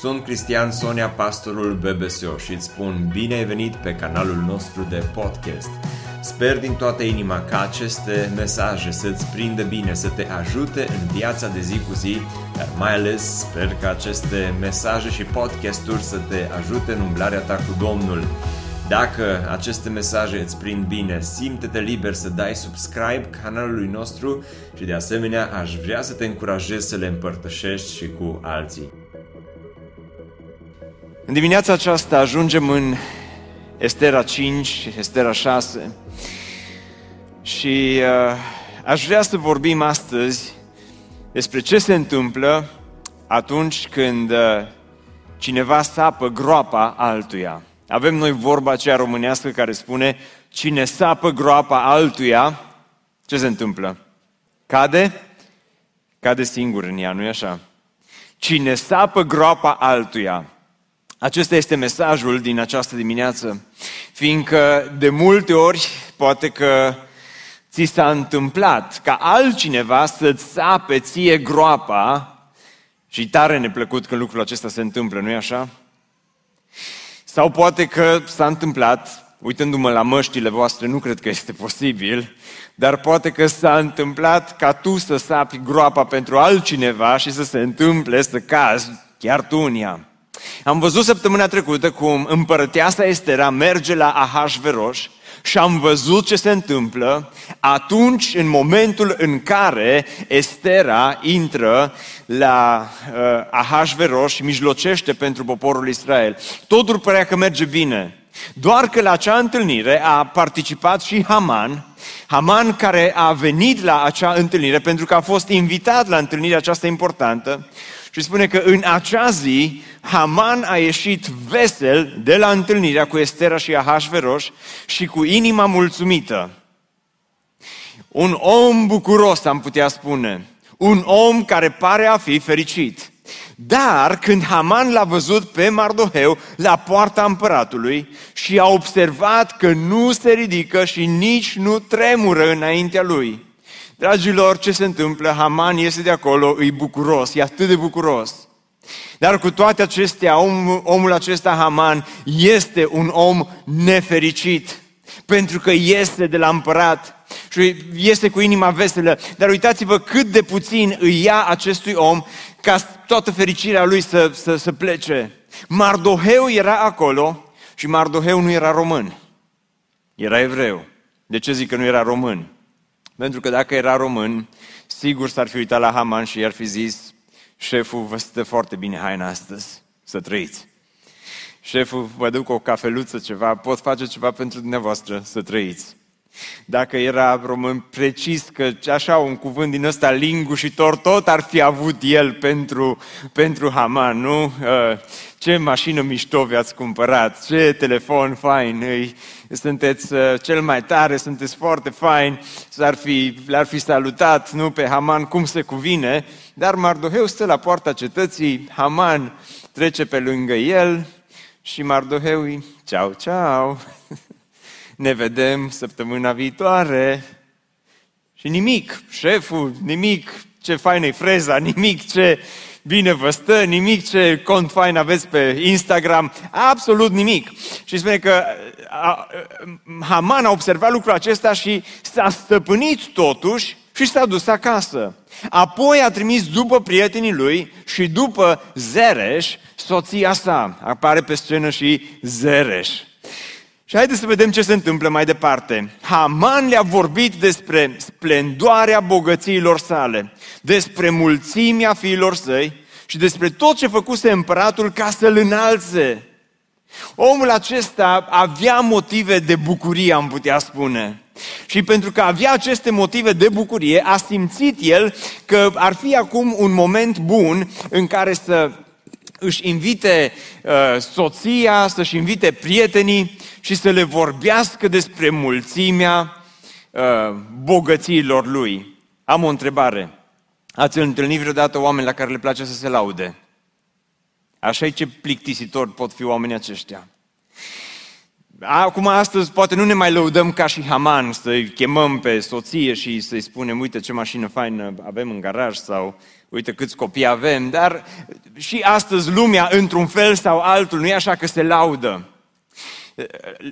Sunt Cristian Sonia, pastorul BBSO și îți spun bine ai venit pe canalul nostru de podcast. Sper din toată inima ca aceste mesaje să-ți prindă bine, să te ajute în viața de zi cu zi, dar mai ales sper că aceste mesaje și podcasturi să te ajute în umblarea ta cu Domnul. Dacă aceste mesaje îți prind bine, simte-te liber să dai subscribe canalului nostru și de asemenea aș vrea să te încurajez să le împărtășești și cu alții. În dimineața aceasta ajungem în Estera 5, Estera 6 și uh, aș vrea să vorbim astăzi despre ce se întâmplă atunci când uh, cineva sapă groapa altuia. Avem noi vorba aceea românească care spune cine sapă groapa altuia, ce se întâmplă? Cade? Cade singur în ea, nu-i așa? Cine sapă groapa altuia, acesta este mesajul din această dimineață, fiindcă de multe ori poate că ți s-a întâmplat ca altcineva să-ți sape ție groapa și tare neplăcut că lucrul acesta se întâmplă, nu-i așa? Sau poate că s-a întâmplat, uitându-mă la măștile voastre, nu cred că este posibil, dar poate că s-a întâmplat ca tu să sapi groapa pentru altcineva și să se întâmple să cazi chiar tu în ea. Am văzut săptămâna trecută cum împărăteasa Estera merge la Ahasveros și am văzut ce se întâmplă atunci, în momentul în care Estera intră la uh, Ahasveros și mijlocește pentru poporul Israel. Totul părea că merge bine. Doar că la acea întâlnire a participat și Haman, Haman care a venit la acea întâlnire pentru că a fost invitat la întâlnirea aceasta importantă și spune că în acea zi Haman a ieșit vesel de la întâlnirea cu Estera și Ahasveros și cu inima mulțumită. Un om bucuros, am putea spune. Un om care pare a fi fericit. Dar când Haman l-a văzut pe Mardoheu la poarta împăratului și a observat că nu se ridică și nici nu tremură înaintea lui, Dragilor, ce se întâmplă? Haman iese de acolo, îi bucuros, e atât de bucuros. Dar cu toate acestea, om, omul acesta, Haman, este un om nefericit. Pentru că este de la împărat și este cu inima veselă. Dar uitați-vă cât de puțin îi ia acestui om ca toată fericirea lui să, să, să plece. Mardoheu era acolo și Mardoheu nu era român. Era evreu. De ce zic că nu era român? Pentru că dacă era român, sigur s-ar fi uitat la Haman și i-ar fi zis, șeful, vă stă foarte bine haina astăzi, să trăiți. Șeful, vă duc o cafeluță, ceva, pot face ceva pentru dumneavoastră, să trăiți. Dacă era român precis că așa un cuvânt din ăsta lingușitor tot ar fi avut el pentru, pentru Haman, nu? Uh, ce mașină mișto vi-ați cumpărat, ce telefon fain, îi, sunteți uh, cel mai tare, sunteți foarte fain, s-ar fi, l-ar fi salutat, nu, pe Haman cum se cuvine, dar Mardoheu stă la poarta cetății, Haman trece pe lângă el și Mardoheu îi, ceau, ceau, ne vedem săptămâna viitoare. Și nimic, șeful, nimic, ce faină e freza, nimic, ce bine vă stă, nimic, ce cont fain aveți pe Instagram, absolut nimic. Și spune că Haman a observat lucrul acesta și s-a stăpânit totuși și s-a dus acasă. Apoi a trimis după prietenii lui și după Zereș, soția sa. Apare pe scenă și Zereș. Și haideți să vedem ce se întâmplă mai departe. Haman le-a vorbit despre splendoarea bogățiilor sale, despre mulțimea fiilor săi și despre tot ce făcuse împăratul ca să-l înalțe. Omul acesta avea motive de bucurie, am putea spune. Și pentru că avea aceste motive de bucurie, a simțit el că ar fi acum un moment bun în care să își invite uh, soția, să-și invite prietenii și să le vorbească despre mulțimea uh, bogățiilor lui. Am o întrebare. Ați întâlnit vreodată oameni la care le place să se laude? Așa e ce plictisitor pot fi oamenii aceștia. Acum, astăzi, poate nu ne mai lăudăm ca și Haman, să-i chemăm pe soție și să-i spunem, uite ce mașină faină avem în garaj sau uite câți copii avem, dar și astăzi lumea, într-un fel sau altul, nu e așa că se laudă.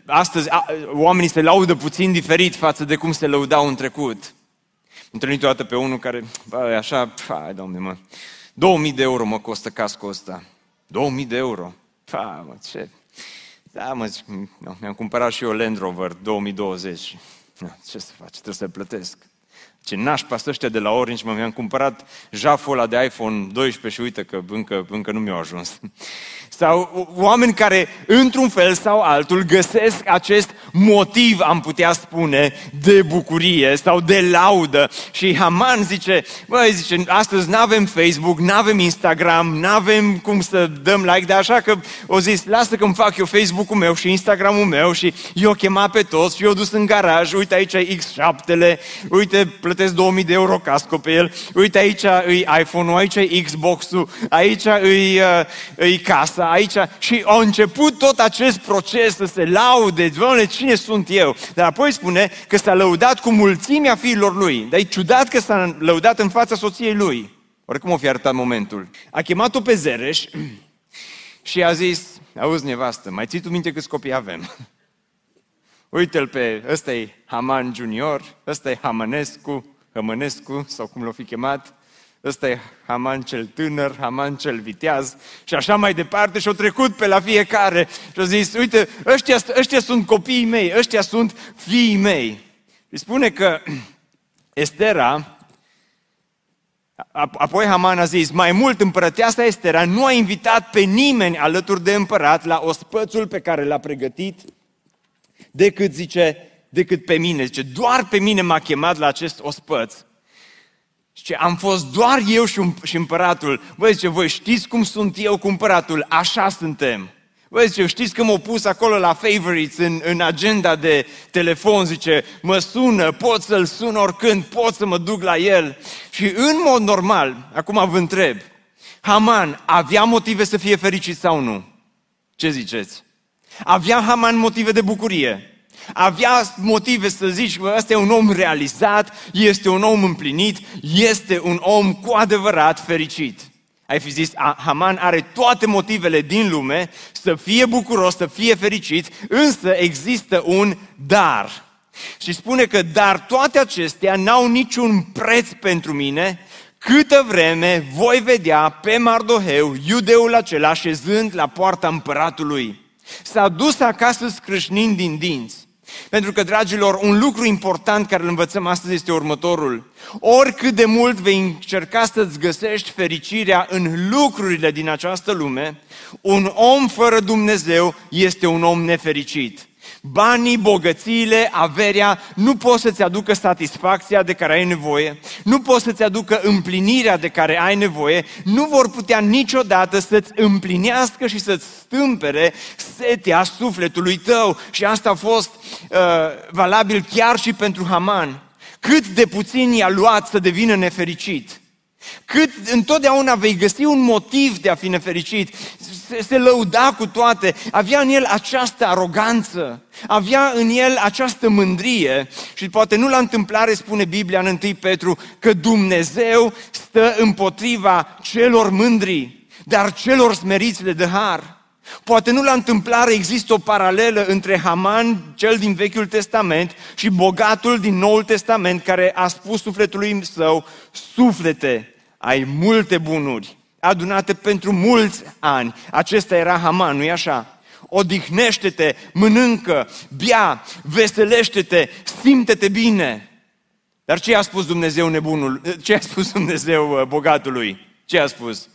Astăzi oamenii se laudă puțin diferit față de cum se lăudau în trecut. Am întâlnit o dată pe unul care, bă, așa, hai, doamne, mă, 2000 de euro mă costă cascul ăsta. 2000 de euro. Pa, mă, ce? Da, mă, nu, mi-am cumpărat și eu Land Rover 2020. Nu, ce să faci, trebuie să plătesc. Ce nașpa ăștia de la Orange, mă, mi-am cumpărat jaful ăla de iPhone 12 și uite că încă, încă nu mi-au ajuns. Sau oameni care, într-un fel sau altul, găsesc acest motiv, am putea spune, de bucurie sau de laudă. Și Haman zice, băi, zice, astăzi nu avem Facebook, nu avem Instagram, nu avem cum să dăm like, dar așa că o zis, lasă că îmi fac eu Facebook-ul meu și Instagram-ul meu și eu chema pe toți și eu dus în garaj, uite aici e X7-le, uite plătesc 2000 de euro casco pe el, uite aici e iPhone-ul, aici e Xbox-ul, aici e, uh, e casa, aici și a început tot acest proces să se laude, Doamne, cine sunt eu? Dar apoi spune că s-a lăudat cu mulțimea fiilor lui. Dar e ciudat că s-a lăudat în fața soției lui. Oricum o fi arătat momentul. A chemat-o pe Zereș și a zis, auzi nevastă, mai ții tu minte câți copii avem? Uite-l pe, ăsta e Haman Junior, ăsta e Hamănescu, Hămănescu, sau cum l-o fi chemat, ăsta e Haman cel tânăr, Haman cel viteaz și așa mai departe și au trecut pe la fiecare și au zis, uite, ăștia, ăștia sunt copiii mei, ăștia sunt fiii mei. Și spune că Estera, apoi Haman a zis, mai mult împărăteasa Estera nu a invitat pe nimeni alături de împărat la ospățul pe care l-a pregătit, decât, zice, decât pe mine. Zice, doar pe mine m-a chemat la acest ospăț. Și am fost doar eu și, și împăratul. Băi, zice, voi știți cum sunt eu cu împăratul? Așa suntem. Băi, zice, știți că m-au pus acolo la favorites în, în agenda de telefon, zice, mă sună, pot să-l sun oricând, pot să mă duc la el. Și în mod normal, acum vă întreb, Haman avea motive să fie fericit sau nu? Ce ziceți? Avea Haman motive de bucurie? Avea motive să zici că ăsta e un om realizat, este un om împlinit, este un om cu adevărat fericit. Ai fi zis, Haman are toate motivele din lume să fie bucuros, să fie fericit, însă există un dar. Și spune că, dar toate acestea n-au niciun preț pentru mine, câtă vreme voi vedea pe Mardoheu, iudeul acela, șezând la poarta împăratului. S-a dus acasă scrâșnind din dinți. Pentru că, dragilor, un lucru important care îl învățăm astăzi este următorul. Oricât de mult vei încerca să-ți găsești fericirea în lucrurile din această lume, un om fără Dumnezeu este un om nefericit. Banii, bogățiile, averea nu pot să-ți aducă satisfacția de care ai nevoie, nu pot să-ți aducă împlinirea de care ai nevoie, nu vor putea niciodată să-ți împlinească și să-ți stâmpere setea sufletului tău. Și asta a fost uh, valabil chiar și pentru Haman. Cât de puțin i-a luat să devină nefericit. Cât întotdeauna vei găsi un motiv de a fi nefericit. Se, se lăuda cu toate. Avea în el această aroganță. Avea în el această mândrie. Și poate nu la întâmplare spune Biblia în 1 Petru că Dumnezeu stă împotriva celor mândri, dar celor smeriți le dă har. Poate nu la întâmplare există o paralelă între Haman, cel din Vechiul Testament, și bogatul din Noul Testament, care a spus sufletului său, suflete, ai multe bunuri, adunate pentru mulți ani. Acesta era Haman, nu-i așa? Odihnește-te, mănâncă, bea, veselește-te, simte-te bine. Dar ce a spus Dumnezeu nebunul? Ce a spus Dumnezeu uh, bogatului? Ce a spus?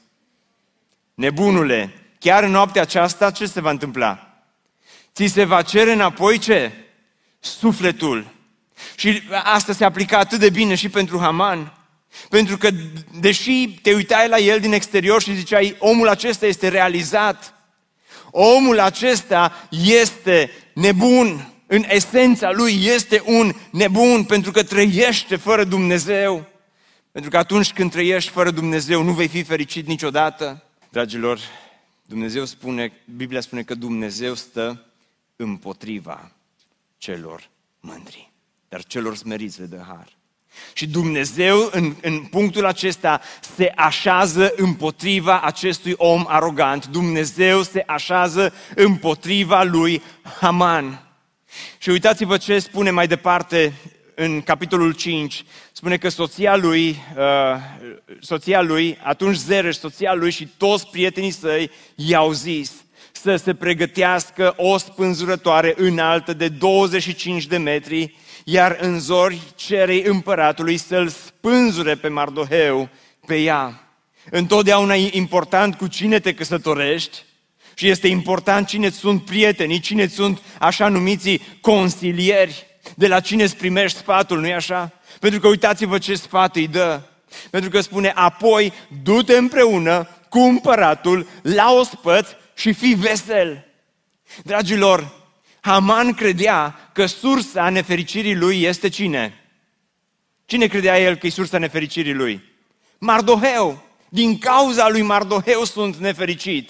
Nebunule, chiar în noaptea aceasta ce se va întâmpla? Ți se va cere înapoi ce? Sufletul. Și asta se aplica atât de bine și pentru Haman. Pentru că, deși te uitai la el din exterior și ziceai, omul acesta este realizat, omul acesta este nebun, în esența lui este un nebun pentru că trăiește fără Dumnezeu. Pentru că atunci când trăiești fără Dumnezeu nu vei fi fericit niciodată. Dragilor, Dumnezeu spune, Biblia spune că Dumnezeu stă împotriva celor mândri, dar celor smeriți le dă har. Și Dumnezeu, în, în punctul acesta, se așează împotriva acestui om arogant. Dumnezeu se așează împotriva lui Haman. Și uitați-vă ce spune mai departe în capitolul 5. Spune că soția lui, uh, soția lui, atunci Zereș, soția lui și toți prietenii săi i-au zis să se pregătească o spânzurătoare înaltă de 25 de metri iar în zori cerei împăratului să-l spânzure pe Mardoheu pe ea. Întotdeauna e important cu cine te căsătorești și este important cine sunt prietenii, cine sunt așa numiții consilieri, de la cine îți primești sfatul, nu-i așa? Pentru că uitați-vă ce sfat îi dă. Pentru că spune, apoi du-te împreună cu împăratul la ospăț și fii vesel. Dragilor, Haman credea că sursa nefericirii lui este cine? Cine credea el că e sursa nefericirii lui? Mardoheu. Din cauza lui Mardoheu sunt nefericit.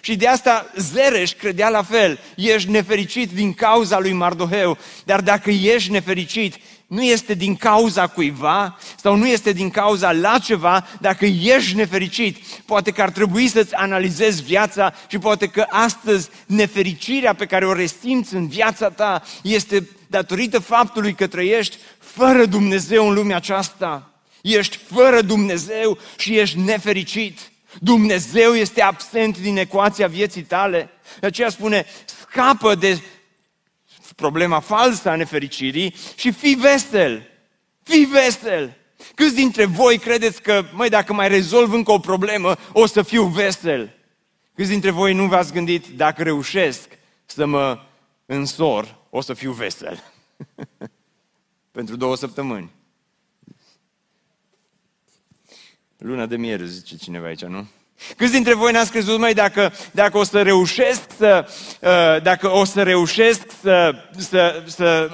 Și de asta Zereș credea la fel. Ești nefericit din cauza lui Mardoheu. Dar dacă ești nefericit, nu este din cauza cuiva sau nu este din cauza la ceva, dacă ești nefericit, poate că ar trebui să-ți analizezi viața și poate că astăzi nefericirea pe care o resimți în viața ta este datorită faptului că trăiești fără Dumnezeu în lumea aceasta. Ești fără Dumnezeu și ești nefericit. Dumnezeu este absent din ecuația vieții tale. De aceea spune, scapă de problema falsă a nefericirii și fii vesel. Fii vesel. Câți dintre voi credeți că, măi, dacă mai rezolv încă o problemă, o să fiu vesel? Câți dintre voi nu v-ați gândit, dacă reușesc să mă însor, o să fiu vesel? Pentru două săptămâni. Luna de miere, zice cineva aici, nu? Câți dintre voi n-ați crezut, mai dacă, dacă o să reușesc să, uh, dacă o să reușesc să, să, să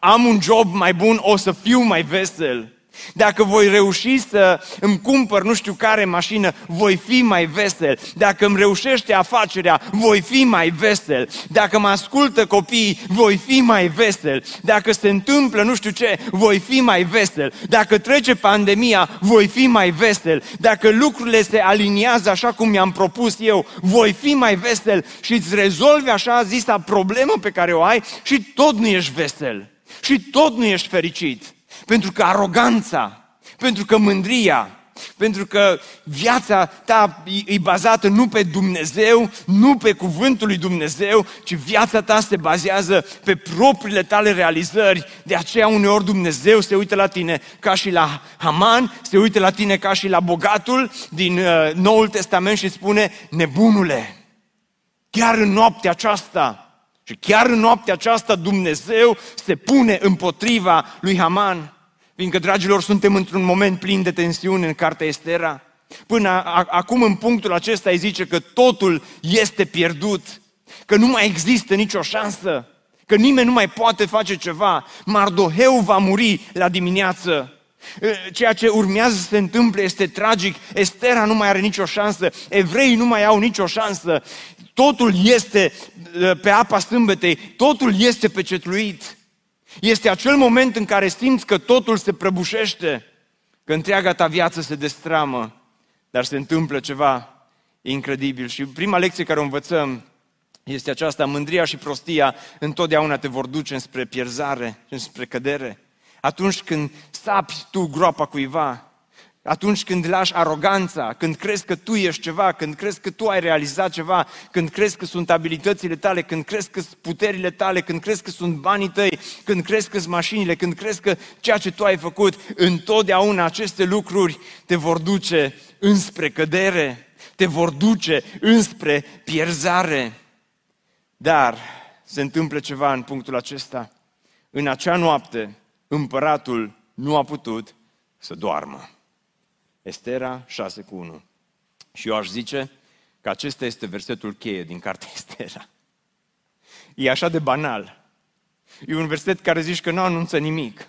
am un job mai bun, o să fiu mai vesel? Dacă voi reuși să îmi cumpăr nu știu care mașină, voi fi mai vesel. Dacă îmi reușește afacerea, voi fi mai vesel. Dacă mă ascultă copiii, voi fi mai vesel. Dacă se întâmplă nu știu ce, voi fi mai vesel. Dacă trece pandemia, voi fi mai vesel. Dacă lucrurile se aliniază așa cum mi-am propus eu, voi fi mai vesel și îți rezolvi așa zisa problemă pe care o ai și tot nu ești vesel. Și tot nu ești fericit. Pentru că aroganța, pentru că mândria, pentru că viața ta e bazată nu pe Dumnezeu, nu pe cuvântul lui Dumnezeu, ci viața ta se bazează pe propriile tale realizări. De aceea uneori Dumnezeu se uită la tine ca și la Haman, se uită la tine ca și la bogatul din uh, Noul Testament și spune, nebunule, chiar în noaptea aceasta, și chiar în noaptea aceasta Dumnezeu se pune împotriva lui Haman. Fiindcă, dragilor, suntem într-un moment plin de tensiune în cartea Estera. Până a, acum, în punctul acesta, îi zice că totul este pierdut, că nu mai există nicio șansă, că nimeni nu mai poate face ceva. Mardoheu va muri la dimineață. Ceea ce urmează să se întâmple este tragic. Estera nu mai are nicio șansă, evreii nu mai au nicio șansă. Totul este pe apa sâmbetei, totul este pecetluit. Este acel moment în care simți că totul se prăbușește, că întreaga ta viață se destramă, dar se întâmplă ceva incredibil. Și prima lecție care o învățăm este aceasta, mândria și prostia întotdeauna te vor duce spre pierzare, spre cădere. Atunci când sapi tu groapa cuiva, atunci când lași aroganța, când crezi că tu ești ceva, când crezi că tu ai realizat ceva, când crezi că sunt abilitățile tale, când crezi că sunt puterile tale, când crezi că sunt banii tăi, când crezi că sunt mașinile, când crezi că ceea ce tu ai făcut, întotdeauna aceste lucruri te vor duce înspre cădere, te vor duce înspre pierzare. Dar se întâmplă ceva în punctul acesta. În acea noapte, împăratul nu a putut să doarmă. Estera 6 cu 1. Și eu aș zice că acesta este versetul cheie din cartea Estera. E așa de banal. E un verset care zici că nu anunță nimic.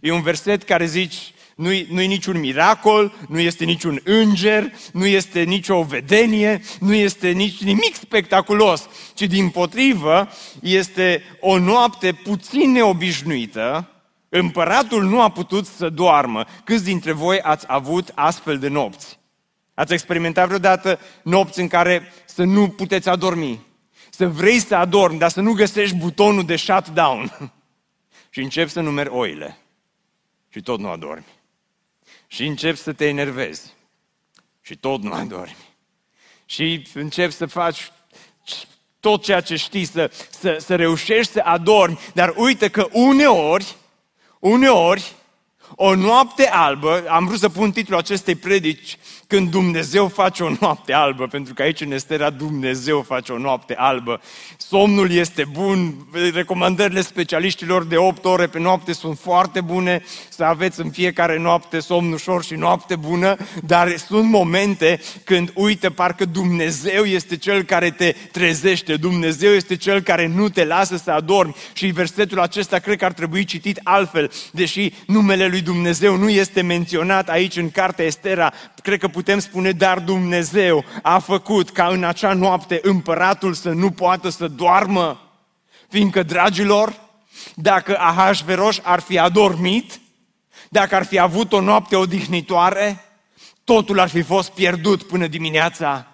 E un verset care zici, nu-i, nu-i niciun miracol, nu este niciun înger, nu este nicio vedenie, nu este nici nimic spectaculos, ci din potrivă este o noapte puțin neobișnuită, Împăratul nu a putut să doarmă. Câți dintre voi ați avut astfel de nopți? Ați experimentat vreodată nopți în care să nu puteți adormi? Să vrei să adormi, dar să nu găsești butonul de shutdown. și începi să numeri oile. Și tot nu adormi. Și începi să te enervezi. Și tot nu adormi. Și începi să faci tot ceea ce știi, să, să, să reușești să adormi. Dar uite că uneori, uneori, o noapte albă, am vrut să pun titlul acestei predici, când Dumnezeu face o noapte albă, pentru că aici în Estera Dumnezeu face o noapte albă. Somnul este bun, recomandările specialiștilor de 8 ore pe noapte sunt foarte bune, să aveți în fiecare noapte somn ușor și noapte bună, dar sunt momente când, uite, parcă Dumnezeu este Cel care te trezește, Dumnezeu este Cel care nu te lasă să adormi și versetul acesta cred că ar trebui citit altfel, deși numele lui Dumnezeu nu este menționat aici în cartea Estera, cred că putem spune, dar Dumnezeu a făcut ca în acea noapte împăratul să nu poată să doarmă. Fiindcă, dragilor, dacă Ahasveros ar fi adormit, dacă ar fi avut o noapte odihnitoare, totul ar fi fost pierdut până dimineața.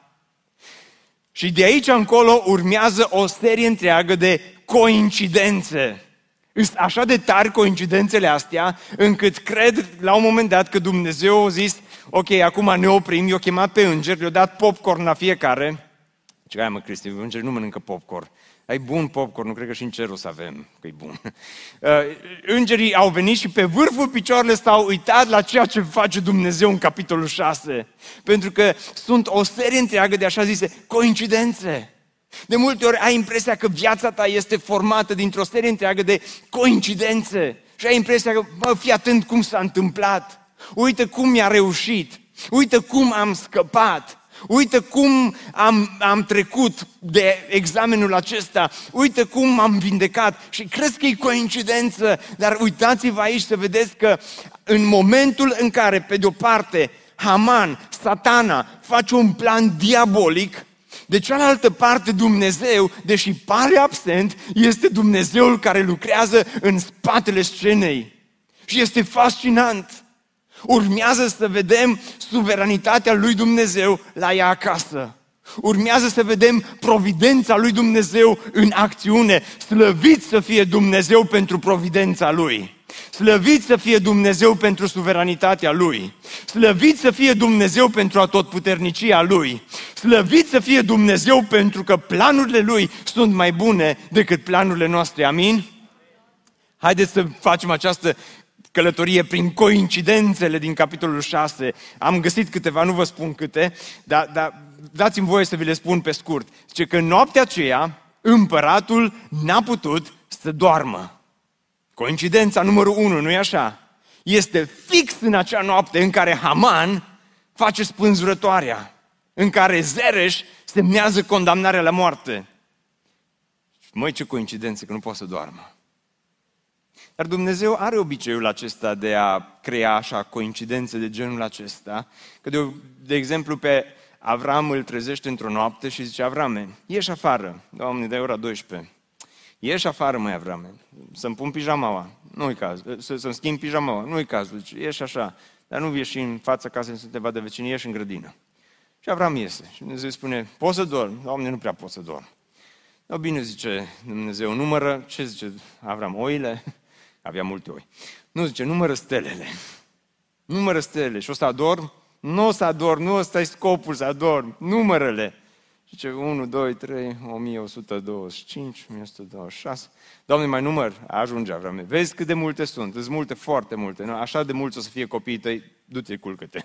Și de aici încolo urmează o serie întreagă de coincidențe. Sunt așa de tari coincidențele astea, încât cred la un moment dat că Dumnezeu a zis, ok, acum ne oprim, i-a chemat pe îngeri, le-a dat popcorn la fiecare. Ce ai mă, Cristi, îngeri nu mănâncă popcorn. Ai bun popcorn, nu cred că și în cer o să avem, că e bun. Uh, îngerii au venit și pe vârful picioarele s-au uitat la ceea ce face Dumnezeu în capitolul 6. Pentru că sunt o serie întreagă de așa zise coincidențe. De multe ori ai impresia că viața ta este formată dintr-o serie întreagă de coincidențe și ai impresia că, bă, fii atent cum s-a întâmplat. Uite cum mi-a reușit. Uite cum am scăpat. Uite cum am, am trecut de examenul acesta, uite cum am vindecat și crezi că e coincidență, dar uitați-vă aici să vedeți că în momentul în care, pe de-o parte, Haman, satana, face un plan diabolic, de cealaltă parte, Dumnezeu, deși pare absent, este Dumnezeul care lucrează în spatele scenei. Și este fascinant. Urmează să vedem suveranitatea lui Dumnezeu la ea acasă. Urmează să vedem providența lui Dumnezeu în acțiune. Slăvit să fie Dumnezeu pentru providența lui. Slăvit să fie Dumnezeu pentru suveranitatea Lui. Slăvit să fie Dumnezeu pentru atotputernicia Lui. Slăvit să fie Dumnezeu pentru că planurile Lui sunt mai bune decât planurile noastre. Amin? Haideți să facem această călătorie prin coincidențele din capitolul 6. Am găsit câteva, nu vă spun câte, dar, dar dați-mi voie să vi le spun pe scurt. Zice că noaptea aceea, împăratul n-a putut să doarmă. Coincidența numărul unu, nu-i așa? Este fix în acea noapte în care Haman face spânzurătoarea, în care Zereș semnează condamnarea la moarte. Măi, ce coincidență că nu poate să doarmă. Dar Dumnezeu are obiceiul acesta de a crea așa coincidențe de genul acesta. Că de, de exemplu pe Avram îl trezește într-o noapte și zice, Avrame, ieși afară. Doamne, de ora 12. Ieși afară, mai Avrame, să-mi pun pijamaua. Nu-i caz. Să, să-mi schimb pijamaua. Nu-i cazul. Zice, ieși așa. Dar nu ieși în fața casei să te vadă vecinii, ieși în grădină. Și Avram iese. Și Dumnezeu spune, poți să dorm? Doamne, nu prea pot să dorm. Da, bine, zice Dumnezeu, numără, ce zice Avram, oile? Avea multe oi. Nu zice, numără stelele. Numără stelele. Și o să adorm? Nu o să adorm, nu ăsta e scopul să adorm. Numărăle. Și ce 1, 2, 3, 1125, 1126. Doamne, mai număr? Ajunge, Avrame. Vezi cât de multe sunt. Sunt multe, foarte multe. Nu? Așa de mulți o să fie copiii tăi. Du-te, culcă-te.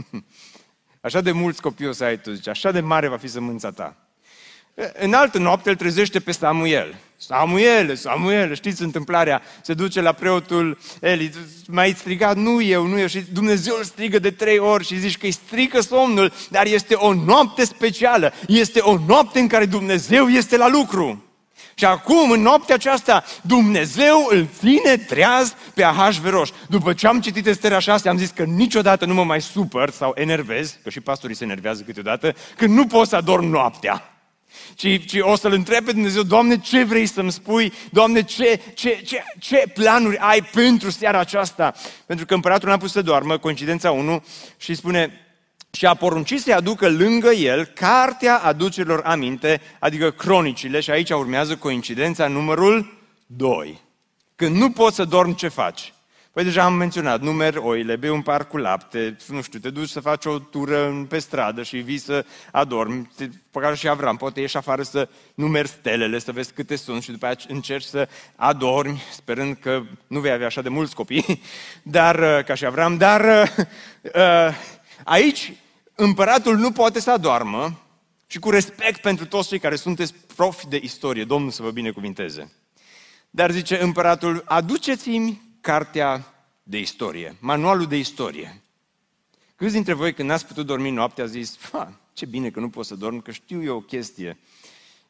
Așa de mulți copii o să ai tu, zice. Așa de mare va fi sămânța ta. În altă noapte îl trezește pe Samuel. Samuel, Samuel, știți întâmplarea, se duce la preotul Eli, mai strigat, nu eu, nu eu, și Dumnezeu îl strigă de trei ori și zici că îi strică somnul, dar este o noapte specială, este o noapte în care Dumnezeu este la lucru. Și acum, în noaptea aceasta, Dumnezeu îl ține treaz pe Ahasveros. După ce am citit Estera 6, am zis că niciodată nu mă mai supăr sau enervez, că și pastorii se enervează câteodată, când nu pot să adorm noaptea. Ci, ci o să-L întreb pe Dumnezeu, Doamne, ce vrei să-mi spui? Doamne, ce, ce, ce, ce planuri ai pentru seara aceasta? Pentru că împăratul n-a pus să doarmă, coincidența 1, și spune, și a poruncit să-i aducă lângă el cartea aducerilor aminte, adică cronicile, și aici urmează coincidența numărul 2. Când nu poți să dormi, ce faci? Păi deja am menționat, numeri oile, bei un par cu lapte, nu știu, te duci să faci o tură pe stradă și vii să adormi, pe care și Avram, poate ieși afară să numeri stelele, să vezi câte sunt și după aceea încerci să adormi, sperând că nu vei avea așa de mulți copii, dar, ca și Avram, dar uh, aici împăratul nu poate să adormă și cu respect pentru toți cei care sunteți profi de istorie, Domnul să vă binecuvinteze. Dar zice împăratul, aduceți-mi cartea de istorie, manualul de istorie. Câți dintre voi când n-ați putut dormi noaptea, a zis, ce bine că nu pot să dorm, că știu eu o chestie.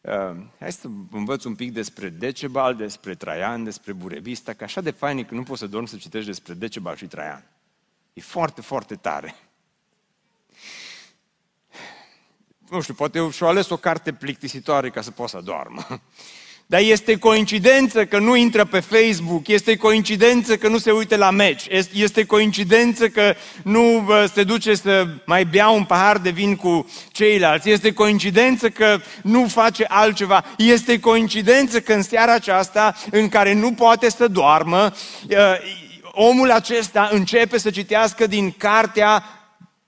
Uh, hai să învăț un pic despre Decebal, despre Traian, despre Burevista, că așa de fain că nu poți să dormi să citești despre Decebal și Traian. E foarte, foarte tare. Nu știu, poate și-o ales o carte plictisitoare ca să poată să doarmă. Dar este coincidență că nu intră pe Facebook, este coincidență că nu se uită la meci, este coincidență că nu se duce să mai bea un pahar de vin cu ceilalți, este coincidență că nu face altceva, este coincidență că în seara aceasta în care nu poate să doarmă, ă, omul acesta începe să citească din cartea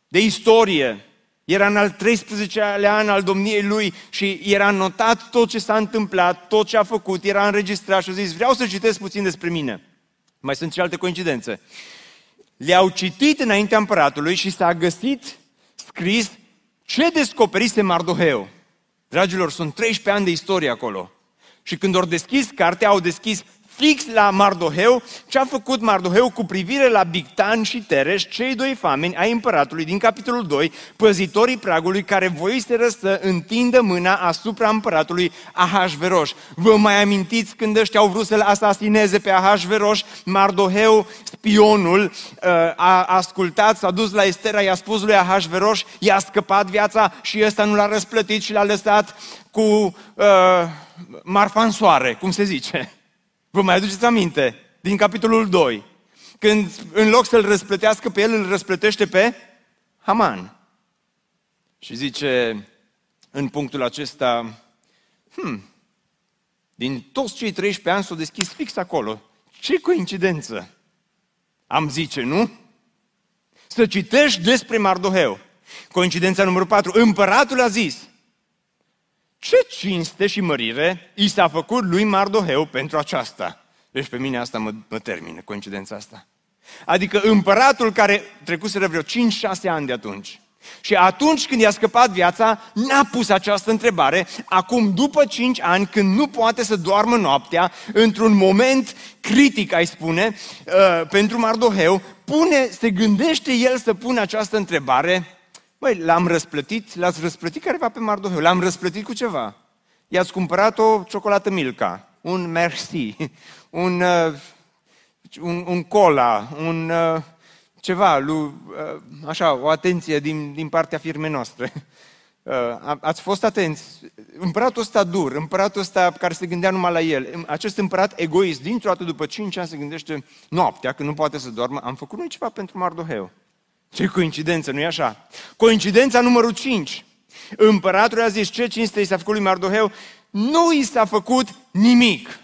de istorie era în al 13-lea an al domniei lui și era notat tot ce s-a întâmplat, tot ce a făcut, era înregistrat și a zis, vreau să citesc puțin despre mine. Mai sunt și alte coincidențe. Le-au citit înaintea împăratului și s-a găsit scris ce descoperise Mardoheu. Dragilor, sunt 13 ani de istorie acolo. Și când au deschis cartea, au deschis fix la Mardoheu, ce a făcut Mardoheu cu privire la Bictan și Tereș, cei doi fameni ai împăratului din capitolul 2, păzitorii pragului care voiseră să întindă mâna asupra împăratului Ahasveros. Vă mai amintiți când ăștia au vrut să-l asasineze pe Ahasveros? Mardoheu, spionul, uh, a ascultat, s-a dus la Estera, i-a spus lui Ahasveros, i-a scăpat viața și ăsta nu l-a răsplătit și l-a lăsat cu uh, marfa în soare, cum se zice. Vă mai aduceți aminte? Din capitolul 2. Când în loc să-l răsplătească pe el, îl răsplătește pe Haman. Și zice în punctul acesta, hmm, din toți cei 13 ani s-au deschis fix acolo. Ce coincidență! Am zice, nu? Să citești despre Mardoheu. Coincidența numărul 4. Împăratul a zis, ce cinste și mărire i s-a făcut lui Mardoheu pentru aceasta? Deci pe mine asta mă, mă termină, coincidența asta. Adică împăratul care trecuseră vreo 5-6 ani de atunci, și atunci când i-a scăpat viața, n-a pus această întrebare. Acum, după 5 ani, când nu poate să doarmă noaptea, într-un moment critic, ai spune, uh, pentru Mardoheu, pune, se gândește el să pună această întrebare Băi, l-am răsplătit, l-ați răsplătit careva pe Mardoheu, l-am răsplătit cu ceva. I-ați cumpărat o ciocolată Milka, un Merci, un, uh, un, un cola, un uh, ceva, lu, uh, așa, o atenție din, din partea firmei noastre. Uh, ați fost atenți. Împăratul ăsta dur, împăratul ăsta care se gândea numai la el, acest împărat egoist, dintr-o dată după 5 ani se gândește noaptea, când nu poate să doarmă, am făcut noi ceva pentru Mardoheu. Ce coincidență, nu-i așa? Coincidența numărul 5. Împăratul a zis, ce cinste i s-a făcut lui Mardoheu? Nu i s-a făcut nimic.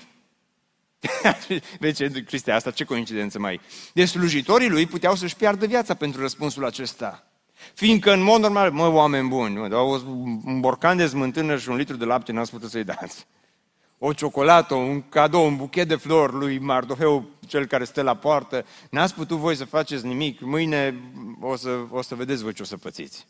Vezi, Cristea, asta ce coincidență mai Deci slujitorii lui puteau să-și piardă viața pentru răspunsul acesta. Fiindcă, în mod normal, mă, oameni buni, mă, un borcan de smântână și un litru de lapte n-ați putut să-i dați o ciocolată, un cadou, un buchet de flori lui Mardoheu, cel care stă la poartă, n-ați putut voi să faceți nimic, mâine o să, o să vedeți voi ce o să pățiți.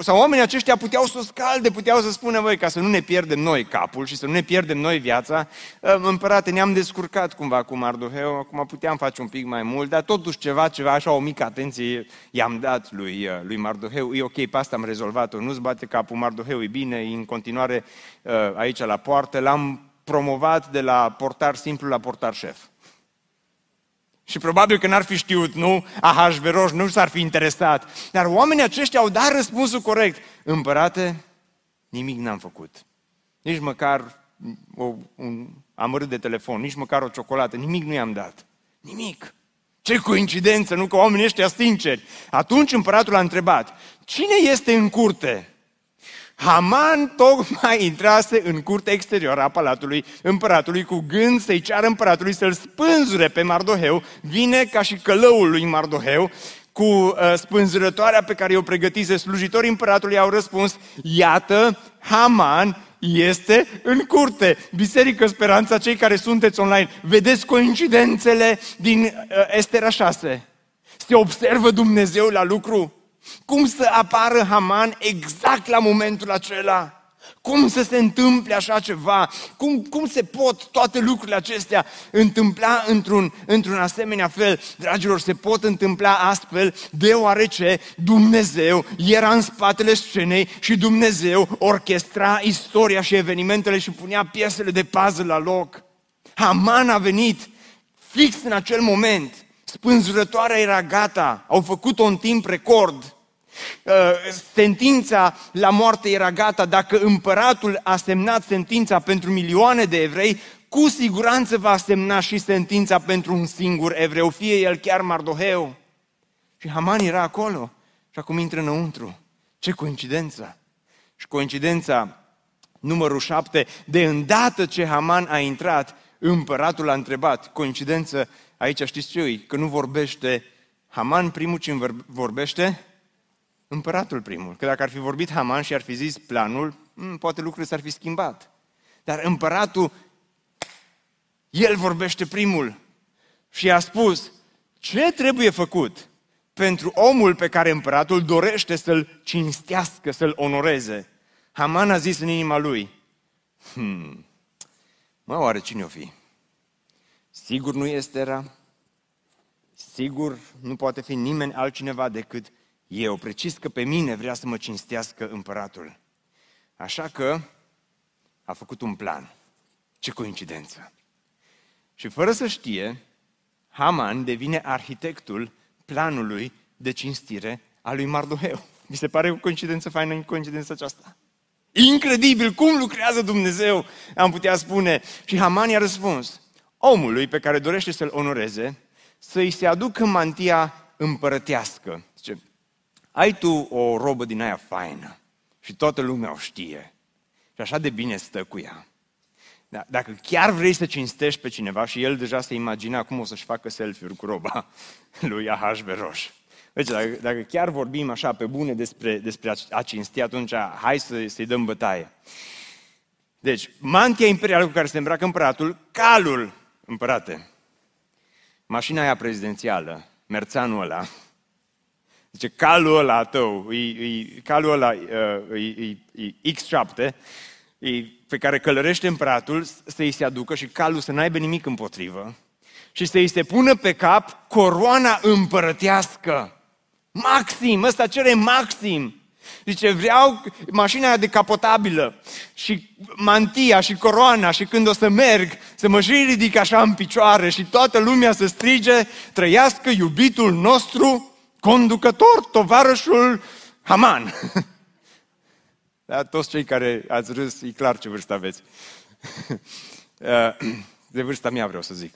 Sau oamenii aceștia puteau să o scalde, puteau să spună, voi, ca să nu ne pierdem noi capul și să nu ne pierdem noi viața, ă, împărate, ne-am descurcat cumva cu Mardoheu, acum puteam face un pic mai mult, dar totuși ceva, ceva, așa, o mică atenție i-am dat lui, ă, lui Mardoheu, e ok, pe asta am rezolvat-o, nu-ți bate capul, Mardoheu e bine, e în continuare ă, aici la poartă, l-am promovat de la portar simplu la portar șef. Și probabil că n-ar fi știut, nu? Ahasveros nu s-ar fi interesat. Dar oamenii aceștia au dat răspunsul corect. Împărate, nimic n-am făcut. Nici măcar o, un amărât de telefon, nici măcar o ciocolată, nimic nu i-am dat. Nimic. Ce coincidență, nu că oamenii ăștia sinceri. Atunci împăratul a întrebat, cine este în curte? Haman tocmai intrase în curtea exterioară a palatului împăratului cu gând să-i ceară împăratului să-l spânzure pe Mardoheu, vine ca și călăul lui Mardoheu, cu uh, spânzurătoarea pe care o pregătise slujitorii împăratului au răspuns, iată, Haman este în curte. Biserică Speranța, cei care sunteți online, vedeți coincidențele din uh, Estera 6. Se observă Dumnezeu la lucru? Cum să apară Haman exact la momentul acela? Cum să se întâmple așa ceva? Cum, cum se pot toate lucrurile acestea întâmpla într-un, într-un asemenea fel? Dragilor, se pot întâmpla astfel deoarece Dumnezeu era în spatele scenei și Dumnezeu orchestra istoria și evenimentele și punea piesele de puzzle la loc. Haman a venit fix în acel moment. Spânzurătoarea era gata, au făcut-o în timp record. Uh, sentința la moarte era gata, dacă împăratul a semnat sentința pentru milioane de evrei, cu siguranță va semna și sentința pentru un singur evreu, fie el chiar Mardoheu. Și Haman era acolo și acum intră înăuntru. Ce coincidență! Și coincidența numărul șapte, de îndată ce Haman a intrat, împăratul a întrebat. Coincidență, aici știți ce Că nu vorbește Haman primul, ci vorbește împăratul primul. Că dacă ar fi vorbit Haman și ar fi zis planul, hmm, poate lucrurile s-ar fi schimbat. Dar împăratul, el vorbește primul și a spus, ce trebuie făcut pentru omul pe care împăratul dorește să-l cinstească, să-l onoreze? Haman a zis în inima lui, hmm, mă, oare cine o fi? Sigur nu este era? Sigur nu poate fi nimeni altcineva decât eu, precis că pe mine vrea să mă cinstească împăratul. Așa că a făcut un plan. Ce coincidență! Și fără să știe, Haman devine arhitectul planului de cinstire a lui Mardoheu. Mi se pare o coincidență faină în coincidența aceasta. Incredibil cum lucrează Dumnezeu, am putea spune. Și Haman i-a răspuns, omului pe care dorește să-l onoreze, să-i se aducă mantia împărătească. Zice, ai tu o robă din aia faină și toată lumea o știe și așa de bine stă cu ea. Da, dacă chiar vrei să cinstești pe cineva și el deja se imagina cum o să-și facă selfie-uri cu roba lui Ahasveros. Deci, dacă, dacă chiar vorbim așa pe bune despre, despre a cinsti, atunci hai să, să-i dăm bătaie. Deci, mantia imperială cu care se îmbracă împăratul, calul, împărate, mașina aia prezidențială, merțanul ăla, Zice, calul ăla tău, e, e, calul ăla e, e, e X7, e, pe care călărește împăratul, să-i se aducă și calul să n-aibă nimic împotrivă și să-i se pună pe cap coroana împărătească. Maxim, ăsta cere maxim. Zice, vreau mașina decapotabilă și mantia și coroana și când o să merg, să mă și ridic așa în picioare și toată lumea să strige, trăiască iubitul nostru conducător, tovarășul Haman. Da, toți cei care ați râs, e clar ce vârstă aveți. Uh, de vârsta mea vreau să zic.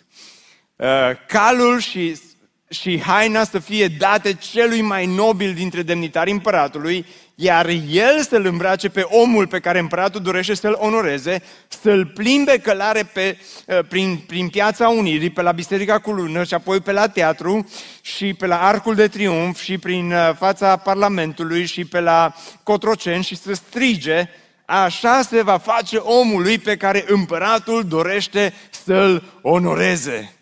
Uh, calul și, și haina să fie date celui mai nobil dintre demnitarii împăratului, iar el să-l îmbrace pe omul pe care împăratul dorește să-l onoreze, să-l plimbe călare pe, uh, prin, prin piața Unirii, pe la Biserica cu Lună și apoi pe la teatru și pe la Arcul de Triumf și prin uh, fața Parlamentului și pe la Cotroceni și să strige Așa se va face omului pe care împăratul dorește să-l onoreze.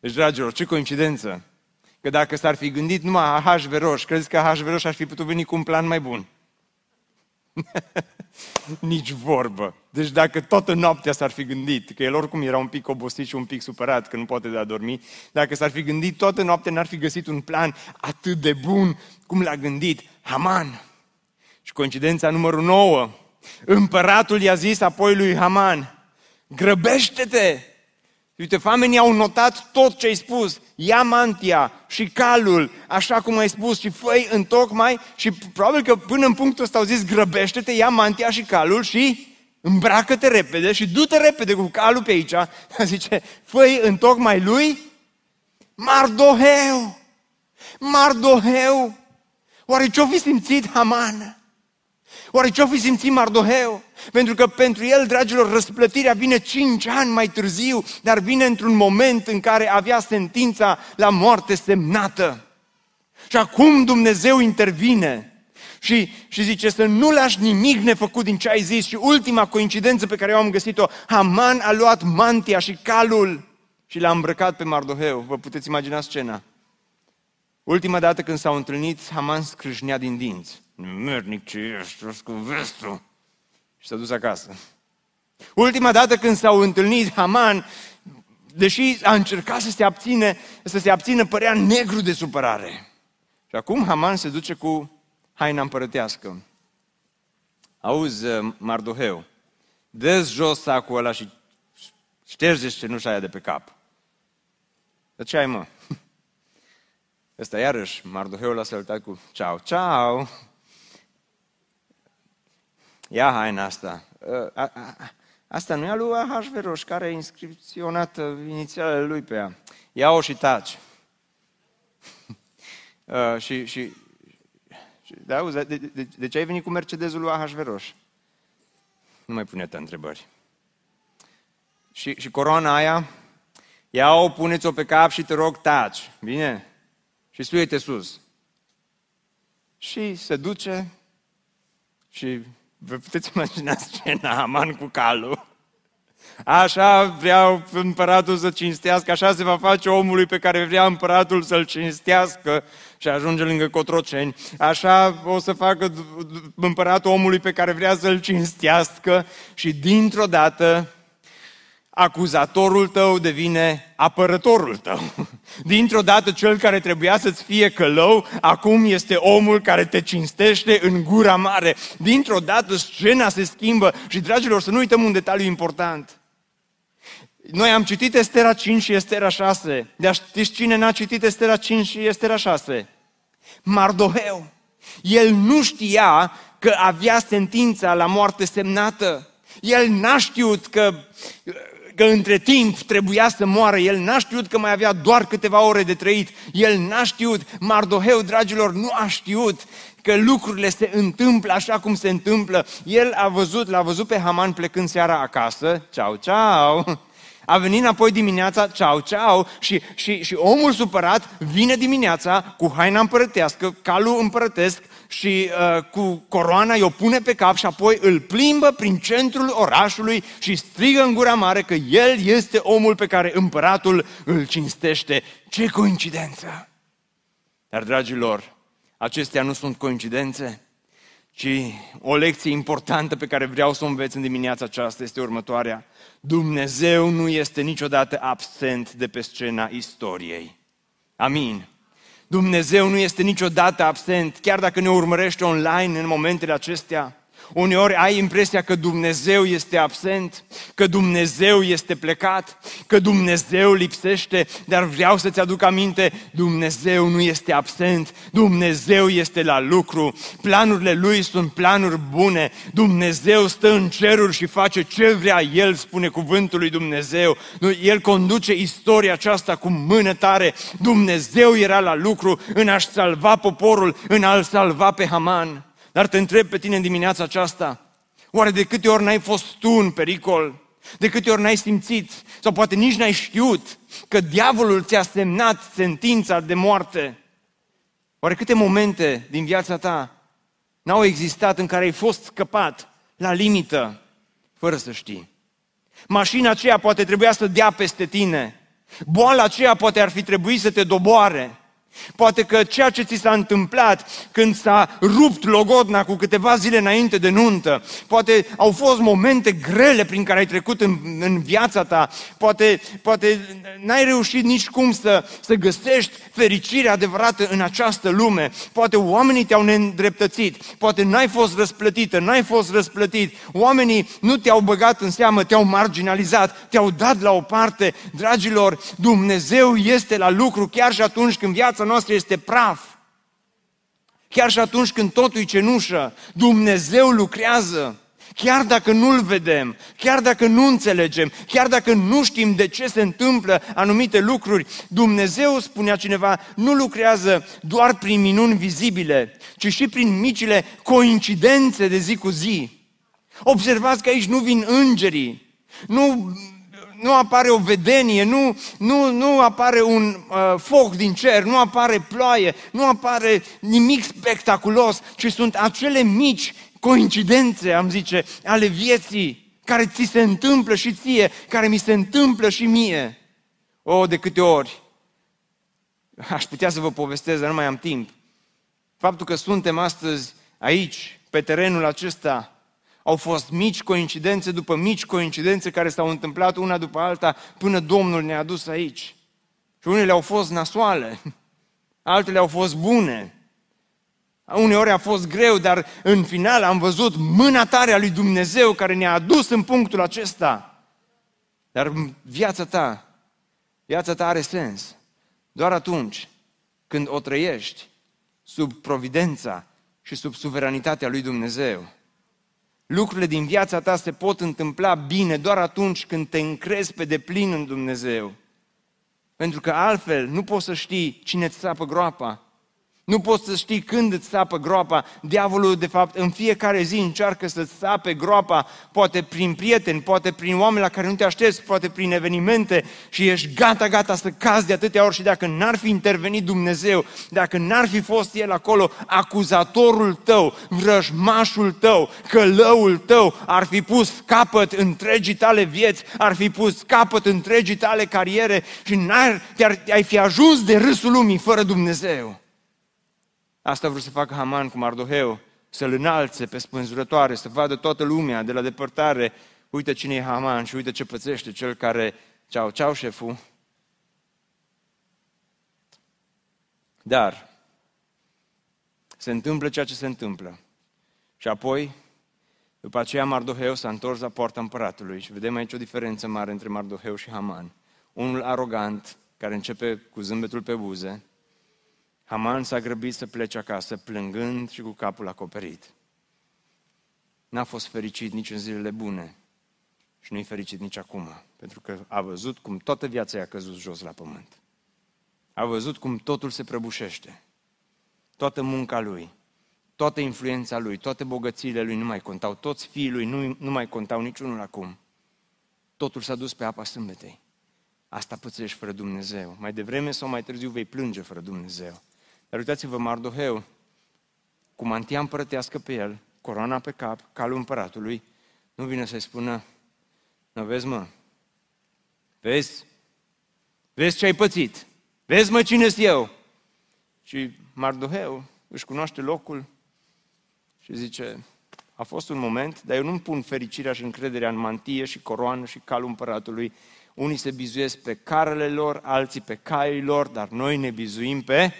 Deci, dragilor, ce coincidență! Că dacă s-ar fi gândit numai Ahasveros, crezi că Ahasveros ar fi putut veni cu un plan mai bun? Nici vorbă. Deci dacă toată noaptea s-ar fi gândit, că el oricum era un pic obosit și un pic supărat că nu poate de a dormi, dacă s-ar fi gândit toată noaptea, n-ar fi găsit un plan atât de bun cum l-a gândit Haman. Și coincidența numărul 9, împăratul i-a zis apoi lui Haman, grăbește-te, Uite, oamenii au notat tot ce ai spus. Ia mantia și calul, așa cum ai spus, și făi în tocmai și probabil că până în punctul ăsta au zis grăbește-te, ia mantia și calul și îmbracă-te repede și du-te repede cu calul pe aici. Zice, făi în tocmai lui Mardoheu. Mardoheu. Oare ce-o fi simțit Haman? Oare ce-o fi simțit Mardoheu? Pentru că pentru el, dragilor, răsplătirea vine cinci ani mai târziu, dar vine într-un moment în care avea sentința la moarte semnată. Și acum Dumnezeu intervine și, și zice să nu lași nimic nefăcut din ce ai zis. Și ultima coincidență pe care eu am găsit-o, Haman a luat mantia și calul și l-a îmbrăcat pe Mardoheu. Vă puteți imagina scena. Ultima dată când s-au întâlnit, Haman scrâșnea din dinți. Mernic ce ești, cu vestul. Și s-a dus acasă. Ultima dată când s-au întâlnit, Haman, deși a încercat să se abține, să se abțină, părea negru de supărare. Și acum Haman se duce cu haina împărătească. Auzi, Mardoheu, dă jos sacul ăla și șterge cenușa aia de pe cap. De ce ai, mă? Ăsta iarăși, Mardoheu l-a salutat cu ceau, ceau. Ia haina asta. Ă, asta nu e a lui Ahasveros, care a inscripționat inițialele lui pe ea. Ia-o și taci. Uh, și, și, și da, auzi, de, de, de, ce ai venit cu Mercedesul lui Ahasveros? Nu mai pune întrebări. Și, și coroana aia, ia-o, puneți-o pe cap și te rog, taci. Bine? Și suie-te sus. Și se duce și vă puteți imagina scena, Aman cu calul. Așa vreau împăratul să cinstească, așa se va face omului pe care vrea împăratul să-l cinstească și ajunge lângă Cotroceni. Așa o să facă împăratul omului pe care vrea să-l cinstească și dintr-o dată acuzatorul tău devine apărătorul tău. Dintr-o dată cel care trebuia să-ți fie călău, acum este omul care te cinstește în gura mare. Dintr-o dată scena se schimbă și, dragilor, să nu uităm un detaliu important. Noi am citit Estera 5 și Estera 6. Dar știți cine n-a citit Estera 5 și Estera 6? Mardoheu. El nu știa că avea sentința la moarte semnată. El n-a știut că că între timp trebuia să moară, el n-a știut că mai avea doar câteva ore de trăit, el n-a știut, Mardoheu, dragilor, nu a știut că lucrurile se întâmplă așa cum se întâmplă. El a văzut, l-a văzut pe Haman plecând seara acasă, ceau, ceau, a venit înapoi dimineața, ceau, ceau, și, și, și omul supărat vine dimineața cu haina împărătească, calul împărătesc, și uh, cu coroana i-o pune pe cap și apoi îl plimbă prin centrul orașului și strigă în gura mare că el este omul pe care împăratul îl cinstește. Ce coincidență! Dar, dragilor, acestea nu sunt coincidențe, ci o lecție importantă pe care vreau să o înveț în dimineața aceasta este următoarea. Dumnezeu nu este niciodată absent de pe scena istoriei. Amin. Dumnezeu nu este niciodată absent, chiar dacă ne urmărește online în momentele acestea. Uneori ai impresia că Dumnezeu este absent, că Dumnezeu este plecat, că Dumnezeu lipsește, dar vreau să-ți aduc aminte, Dumnezeu nu este absent, Dumnezeu este la lucru, planurile Lui sunt planuri bune, Dumnezeu stă în ceruri și face ce vrea El, spune cuvântul lui Dumnezeu, El conduce istoria aceasta cu mână tare, Dumnezeu era la lucru în a-și salva poporul, în a-l salva pe Haman. Dar te întreb pe tine în dimineața aceasta, oare de câte ori n-ai fost tu în pericol? De câte ori n-ai simțit sau poate nici n-ai știut că diavolul ți-a semnat sentința de moarte? Oare câte momente din viața ta n-au existat în care ai fost scăpat la limită fără să știi? Mașina aceea poate trebuia să dea peste tine. Boala aceea poate ar fi trebuit să te doboare. Poate că ceea ce ți s-a întâmplat când s-a rupt logodna cu câteva zile înainte de nuntă, poate au fost momente grele prin care ai trecut în, în viața ta, poate, poate n-ai reușit nici cum să, să găsești fericirea adevărată în această lume, poate oamenii te-au neîndreptățit, poate n-ai fost răsplătită, n-ai fost răsplătit, oamenii nu te-au băgat în seamă, te-au marginalizat, te-au dat la o parte. Dragilor, Dumnezeu este la lucru chiar și atunci când viața noastră este praf. Chiar și atunci când totul e cenușă, Dumnezeu lucrează. Chiar dacă nu-L vedem, chiar dacă nu înțelegem, chiar dacă nu știm de ce se întâmplă anumite lucruri, Dumnezeu, spunea cineva, nu lucrează doar prin minuni vizibile, ci și prin micile coincidențe de zi cu zi. Observați că aici nu vin îngerii, nu nu apare o vedenie, nu, nu, nu apare un uh, foc din cer, nu apare ploaie, nu apare nimic spectaculos, ci sunt acele mici coincidențe, am zice, ale vieții, care ți se întâmplă și ție, care mi se întâmplă și mie. O, de câte ori aș putea să vă povestesc, dar nu mai am timp. Faptul că suntem astăzi aici, pe terenul acesta, au fost mici coincidențe după mici coincidențe care s-au întâmplat una după alta până Domnul ne-a dus aici. Și unele au fost nasoale, altele au fost bune. Uneori a fost greu, dar în final am văzut mâna tare a lui Dumnezeu care ne-a adus în punctul acesta. Dar viața ta, viața ta are sens doar atunci când o trăiești sub providența și sub suveranitatea lui Dumnezeu. Lucrurile din viața ta se pot întâmpla bine doar atunci când te încrezi pe deplin în Dumnezeu. Pentru că altfel nu poți să știi cine îți sapă groapa, nu poți să știi când îți sapă groapa. Diavolul, de fapt, în fiecare zi încearcă să-ți sape groapa, poate prin prieteni, poate prin oameni la care nu te aștepți, poate prin evenimente și ești gata, gata să cazi de atâtea ori și dacă n-ar fi intervenit Dumnezeu, dacă n-ar fi fost El acolo, acuzatorul tău, vrăjmașul tău, călăul tău, ar fi pus capăt întregii tale vieți, ar fi pus capăt întregii tale cariere și n-ar, te-ar, ai fi ajuns de râsul lumii fără Dumnezeu. Asta vreau să facă Haman cu Mardoheu, să-l înalțe pe spânzurătoare, să vadă toată lumea de la depărtare. Uite cine e Haman și uite ce pățește cel care... Ceau, ceau, șeful. Dar se întâmplă ceea ce se întâmplă. Și apoi, după aceea, Mardoheu s-a întors la poarta împăratului și vedem aici o diferență mare între Mardoheu și Haman. Unul arogant, care începe cu zâmbetul pe buze, Haman s-a grăbit să plece acasă, plângând și cu capul acoperit. N-a fost fericit nici în zilele bune și nu-i fericit nici acum, pentru că a văzut cum toată viața i-a căzut jos la pământ. A văzut cum totul se prăbușește. Toată munca lui, toată influența lui, toate bogățiile lui nu mai contau, toți fiii lui nu, nu mai contau niciunul acum. Totul s-a dus pe apa sâmbetei. Asta pățești fără Dumnezeu. Mai devreme sau mai târziu vei plânge fără Dumnezeu. Dar uitați-vă, Mardoheu, cu mantia împărătească pe el, coroana pe cap, calul împăratului, nu vine să-i spună, nu vezi mă, vezi, vezi ce ai pățit, vezi mă cine sunt eu. Și Mardoheu își cunoaște locul și zice, a fost un moment, dar eu nu-mi pun fericirea și încrederea în mantie și coroană și calul împăratului. Unii se bizuiesc pe carele lor, alții pe caii lor, dar noi ne bizuim pe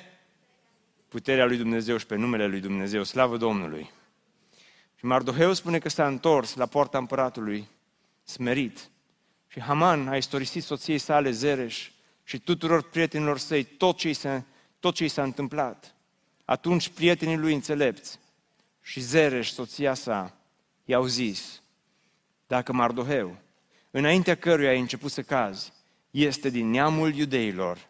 puterea lui Dumnezeu și pe numele lui Dumnezeu. Slavă Domnului! Și Mardoheu spune că s-a întors la poarta împăratului, smerit. Și Haman a istorisit soției sale Zereș și tuturor prietenilor săi tot ce i s-a, tot ce i s-a întâmplat. Atunci prietenii lui înțelepți și Zereș, soția sa, i-au zis, dacă Mardoheu, înaintea căruia ai început să cazi, este din neamul iudeilor,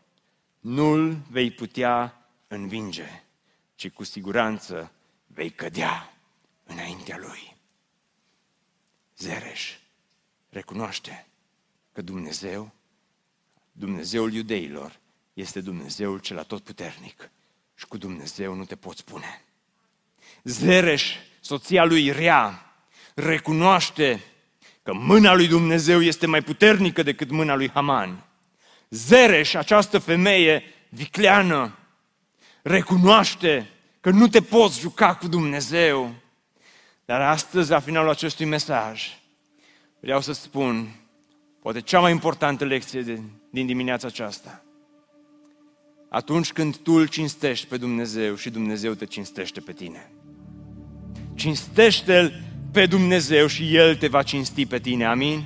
nu-l vei putea învinge, ci cu siguranță vei cădea înaintea lui. Zereș recunoaște că Dumnezeu, Dumnezeul iudeilor, este Dumnezeul cel atotputernic și cu Dumnezeu nu te poți spune. Zereș, soția lui Rea, recunoaște că mâna lui Dumnezeu este mai puternică decât mâna lui Haman. Zereș, această femeie vicleană, recunoaște că nu te poți juca cu Dumnezeu. Dar astăzi, la finalul acestui mesaj, vreau să spun, poate cea mai importantă lecție de, din dimineața aceasta. Atunci când tu îl cinstești pe Dumnezeu și Dumnezeu te cinstește pe tine. Cinstește-L pe Dumnezeu și El te va cinsti pe tine, amin?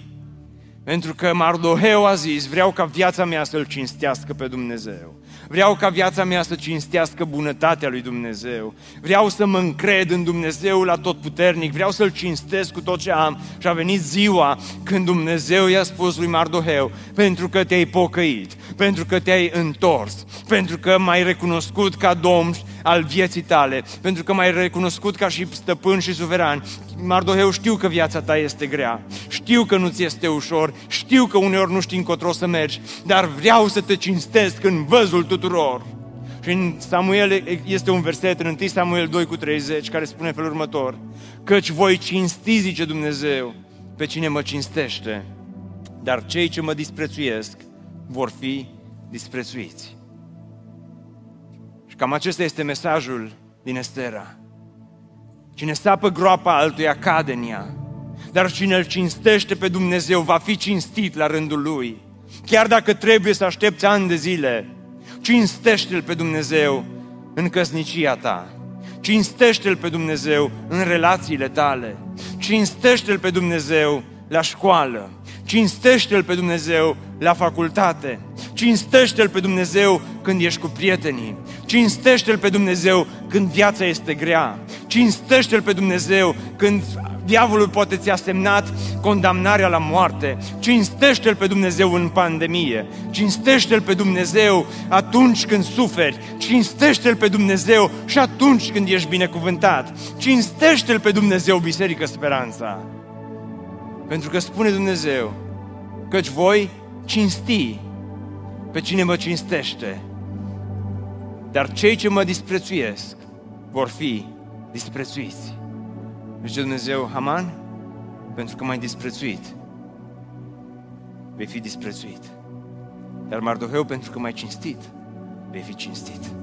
Pentru că Mardoheu a zis, vreau ca viața mea să-L cinstească pe Dumnezeu. Vreau ca viața mea să cinstească bunătatea lui Dumnezeu. Vreau să mă încred în Dumnezeu la tot puternic. Vreau să-L cinstesc cu tot ce am. Și a venit ziua când Dumnezeu i-a spus lui Mardoheu, pentru că te-ai pocăit, pentru că te-ai întors, pentru că m-ai recunoscut ca Domn al vieții tale, pentru că m-ai recunoscut ca și stăpân și suveran. Mardoheu, știu că viața ta este grea, știu că nu ți este ușor, știu că uneori nu știi încotro să mergi, dar vreau să te cinstesc în văzul tuturor. Și în Samuel este un verset, în 1 Samuel 2 cu 30, care spune felul următor, Căci voi cinsti, zice Dumnezeu, pe cine mă cinstește, dar cei ce mă disprețuiesc vor fi disprețuiți. Și cam acesta este mesajul din Estera. Cine sapă groapa altuia cade în ea, dar cine îl cinstește pe Dumnezeu va fi cinstit la rândul lui. Chiar dacă trebuie să aștepți ani de zile, cinstește-L pe Dumnezeu în căsnicia ta. Cinstește-L pe Dumnezeu în relațiile tale. Cinstește-L pe Dumnezeu la școală. Cinstește-L pe Dumnezeu la facultate. Cinstește-L pe Dumnezeu când ești cu prietenii. Cinstește-L pe Dumnezeu când viața este grea. Cinstește-L pe Dumnezeu când diavolul poate ți-a semnat condamnarea la moarte. Cinstește-L pe Dumnezeu în pandemie. Cinstește-L pe Dumnezeu atunci când suferi. Cinstește-L pe Dumnezeu și atunci când ești binecuvântat. Cinstește-L pe Dumnezeu, Biserică Speranța. Pentru că spune Dumnezeu, căci voi cinsti pe cine mă cinstește. Dar cei ce mă disprețuiesc vor fi disprețuiți. Zice Dumnezeu, Haman, pentru că m-ai disprețuit, vei fi disprețuit. Dar Mardoheu, pentru că m-ai cinstit, vei fi cinstit.